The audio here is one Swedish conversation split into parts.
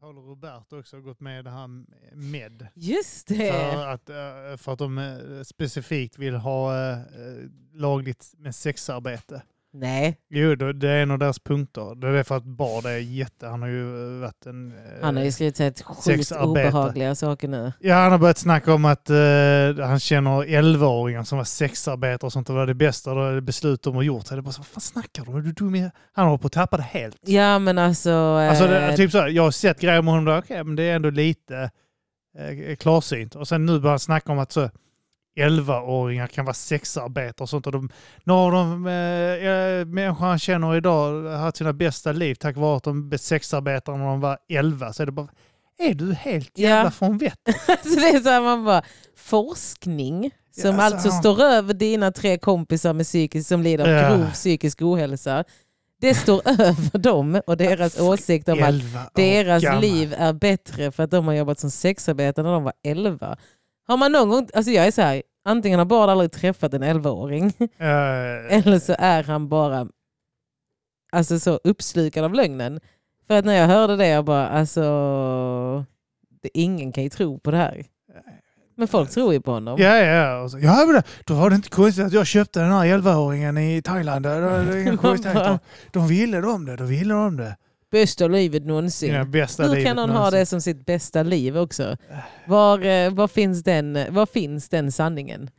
Paolo Roberto också har gått med i det här med. Just det. För att, eh, för att de eh, specifikt vill ha eh, lagligt med sexarbete. Nej, Jo, det är en av deras punkter. Det är för att Bard är jätte... Han har ju varit en... eh, han har ju skrivit ett sjukt obehagliga saker nu. Ja, han har börjat snacka om att eh, han känner 11-åringar som var sexarbetare och sånt. Det var det bästa beslut de har gjort. Det är bara så, vad fan snackar du om? Är du dum i- Han håller på att tappa det helt. Ja men alltså... Alltså, det, eh, typ så här, jag har sett grejer med honom där, okej, men det är ändå lite eh, klarsynt. Och sen nu börjar han snacka om att så 11-åringar kan vara sexarbetare och sånt. Och de, några av de eh, människor han känner idag har haft sina bästa liv tack vare att de blev sexarbetare när de var 11. Så är det bara, är du helt Ja. jävla från vett? alltså det är så här, man bara, forskning som Ja, alltså, alltså ja. står över dina tre kompisar med psykisk, som lider av Ja. grov psykisk ohälsa. Det står över dem och deras åsikt om att 11 år deras gammal. liv är bättre för att de har jobbat som sexarbetare när de var 11. Har man någon gång, alltså jag är så här, antingen har Bard aldrig träffat en 11-åring Eh, eller så är han bara alltså så uppslukad av lögnen. För att när jag hörde det, jag bara alltså, det, ingen kan ju tro på det här. Men folk tror ju på honom. Ja, ja. Och så, ja men då var det inte konstigt att jag köpte den här 11-åringen i Thailand. Det är inga konstigheter. De ville de det, då ville de det. Bästa livet någonsin. Sina bästa Hur livet kan någon ha det som sitt bästa liv också? Var, eh, var, finns, den, var finns den sanningen?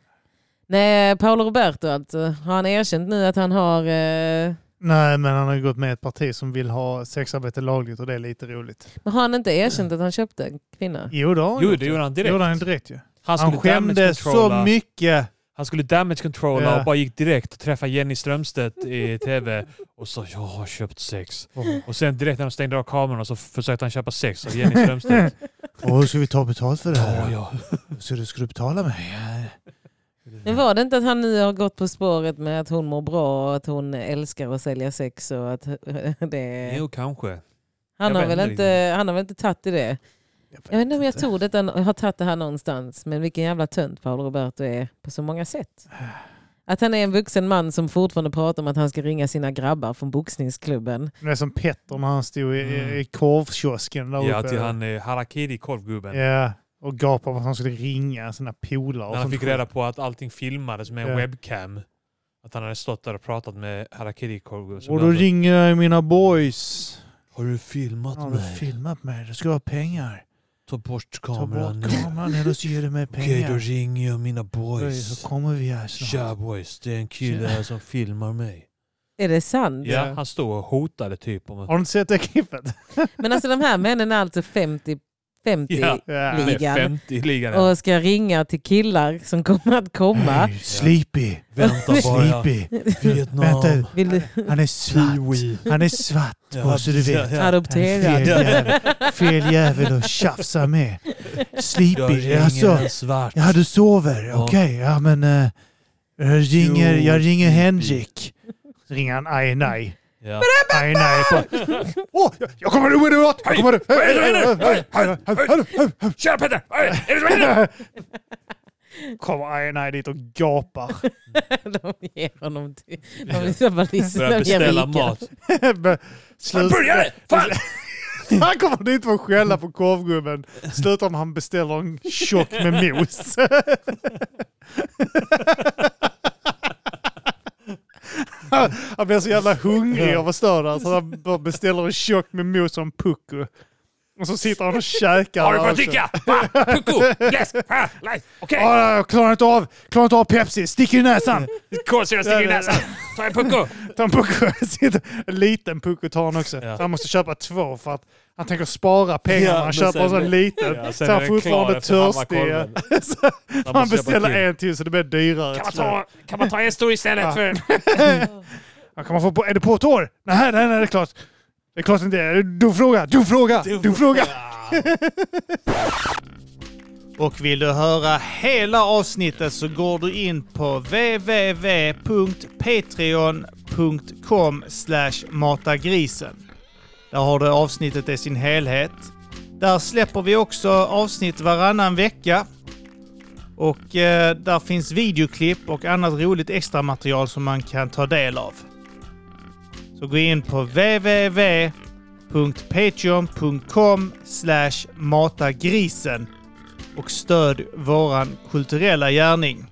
Nej, Paolo Roberto alltså. Har han erkänt nu att han har... Eh, Nej, men han har gått med ett parti som vill ha sexarbete lagligt och det är lite roligt. men har han inte erkänt att han köpte en kvinna? Jo, det har han Jo, det gjorde han direkt. gjorde han direkt ju. Han Han skämdes så mycket. Han skulle damage controlla Ja. och bara gick direkt och träffade Jenny Strömstedt i tv och sa jag har köpt sex. Och sen direkt när de stängde av kameran så försökte han köpa sex av Jenny Strömstedt. Och hur ska vi ta betalt för det Ja, här? ja. Så du ska du betala mig? Men var det inte att han nu har gått på spåret med att hon mår bra och att hon älskar att sälja sex och att det... Jo, kanske. Han jag har, väl inte inte, han har väl inte tagit i det? Jag vet inte om jag tror detta, jag har tagit det här någonstans, men vilken jävla tönt Paolo Roberto är på så många sätt. Att han är en vuxen man som fortfarande pratar om att han ska ringa sina grabbar från boxningsklubben. Det är som Petter när han stod i, Mm. i korvkiosken där Ja, uppe. till han eh, Harakiri, korvgubben. Ja, och gapade om att han skulle ringa sina polare. han fick reda på att allting filmades med en Ja. webcam. Att han hade stått där och pratat med Harakiri korvgubben. Och då ringer jag mina boys. Har du filmat Har du filmat mig? Du ska ha pengar. Ta bort Ta kameran bort kameran eller så ger du mig Okej, då pengar. ringer jag mina boys. Så kommer vi här snart. Tja boys, det är en kille här som filmar mig. Är det sant? Ja, Ja. han stod och hotade typ om att... Har du inte sett det klippet? Men alltså de här männen är alltså 50, 50 Ja. Ja. Liv. Med ligan. 50 i ligan. ja. och ska ringa till killar som kommer att komma. Hey, sleepy. Vänta bara. Sleepy. Vietnam. Vänta, Vill du han är svart. Han är svart Ja, bara så du vet. ja, Han är adoptera? Fel jävel, fel jävel att tjafsa med. Jag Sleepy, ringer alltså. svart. Ja, du sover. Ja. Okej, ja men... eh, jag ringer, Jo, jag ringer. Henrik. Så ringer han aj nej. Ja. Nej. På. Åh, jag- kommer omedelbart! Jag kommer... Vad är det? Tjena Petter! Vad är det som händer? Kommer nej dit och gapar. de ger honom till... De så bara Börjar beställa mat. Burgare! Fan! Han kommer dit för att skälla på korvgubben. Slutar om han beställer en tjock med mos. Han- blir så jävla hungrig av att stå där så han bara beställer en tjock med mos och en pucko. Och så sitter han och käkar. Har du fått dricka? Va? Pucko? Nej. Okej. Jag klarar inte av, klarar inte av Pepsi, stick i näsan. Kolsyra sticker i näsan. Ta en pucko. Ta en pucko. En liten pucko tar han också. Ja. Så han måste köpa två för att han tänker spara pengar. Ja, han köper en sån liten. Ja, så han fortfarande törstig. Han beställer en till så det blir dyrare. Kan man ta, kan man ta en stor istället för... Kan man få på, är det på tår? Nej, nej, nej, det är klart. Det är klart inte det är. Du fråga, du fråga, du fråga. Och vill du höra hela avsnittet så går du in på www.patreon.com matagrisen. Där har du avsnittet i sin helhet. Där släpper vi också avsnitt varannan vecka. Och eh, där finns videoklipp och annat roligt extra material som man kan ta del av. Så gå in på www.patreon.com matagrisen och stöd våran kulturella gärning.